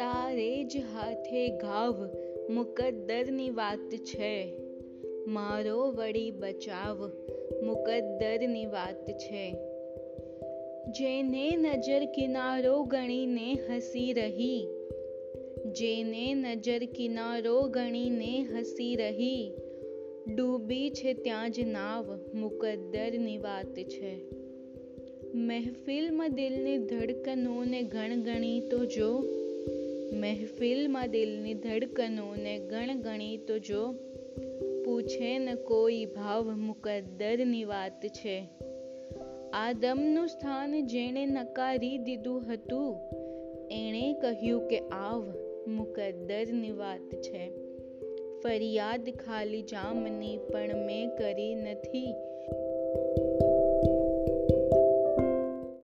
મારે જ હાથે ઘાવ, મુકદ્દરની વાત છે. મારો વળી બચાવ, મુકદ્દરની વાત છે. જેને નજર કિનારો ગણીને હસી રહી, જેને નજર કિનારો ગણીને હસી રહી, ડૂબી છે ત્યાં જ નાવ, મુકદ્દરની વાત છે. મહેફિલમાં દિલની ધડકનોને ગણગણી તો જો મહેફિલમાં દિલની ધડકનોને ગણગણી તો જો પૂછે ન કોઈ ભાવ મુકદ્દરની વાત છે. આદમનું સ્થાન જેણે નકારી દીધું હતું, એણે કહ્યું કે આવ મુકદ્દરની વાત છે. ફરિયાદ ખાલી જામની પણ મેં કરી નથી.